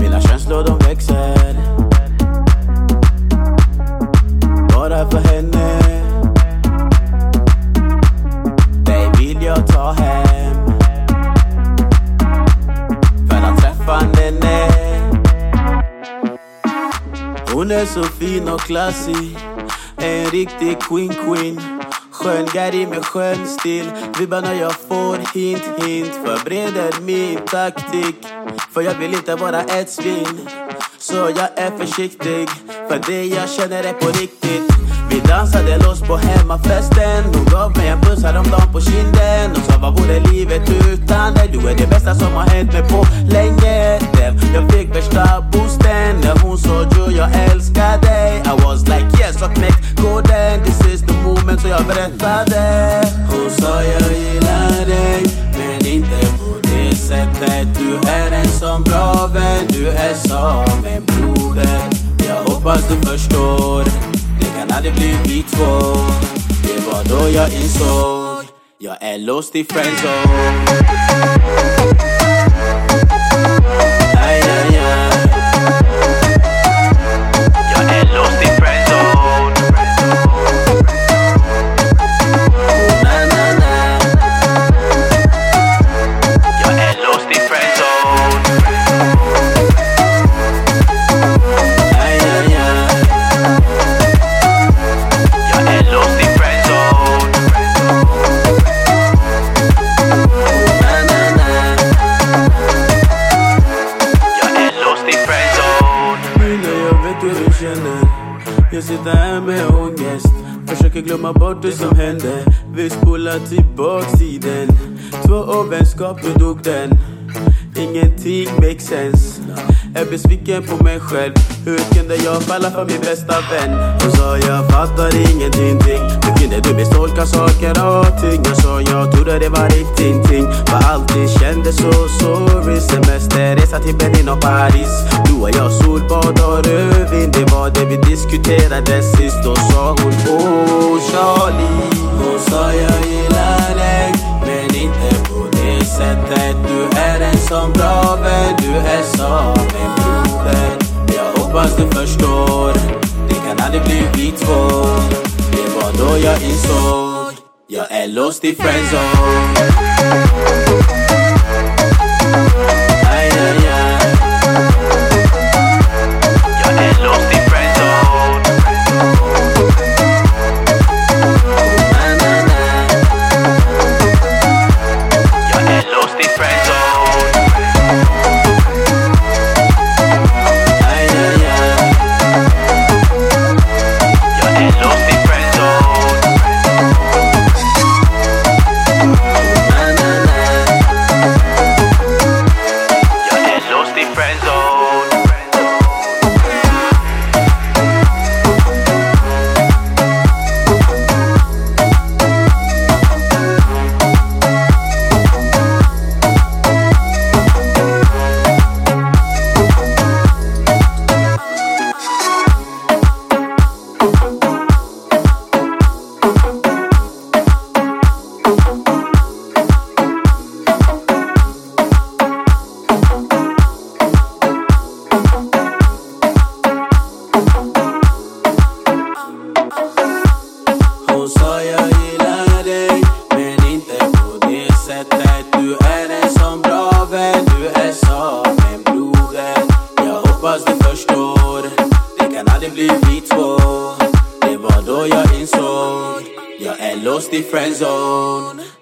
Mina känslor de växer. Bara för henne. Dig vill jag ta hem. För att träffa henne. Hon är så fin och klassig En riktig queen. Skön Gary med skön stil Vibbar när jag får hint hint Förbereder min taktik. För jag vill inte vara ett svin Så jag är försiktig. För det jag känner är på riktigt. Vi dansade loss på hemmafesten. Hon gav mig en puss häromdagen på kinden. Och sa vad vore livet utan dig? Du är det bästa som har hänt mig på länge. Det. Hon sa jag gillar dig Men inte på det sättet. Du är en sån bra vän Du är som en broder. Jag hoppas du förstår Det kan aldrig bli vi två Det var då jag insåg Jag är lost i friendzone. Känner. Jag sitter här med ångest. Försöker glömma bort det som hände. Vi spolar typ tillbaks tiden Två år vänskap, nu dog den. Ingenting makes sense. Är besviken på mig själv. Hur kunde jag falla för min bästa vän? Hon sa jag fattar ingenting ting. Hur kunde du misstolka saker och ting? Jag sa jag trodde det var riktigt ting Var alltid kändes så sorry Semesterresa till Berlin och Paris Du och jag solbad och rödvin Det var det vi diskuterade sist Då sa hon oh Charlie då jag insåg Jag är lost i friendzone. Aj, friendzone sa jag gillar dig Men inte på det sättet. Du är en sån bra vän Du är som en broder. Jag hoppas du förstår Det kan aldrig bli vi två Det var då jag insåg Jag är lost i friendzone.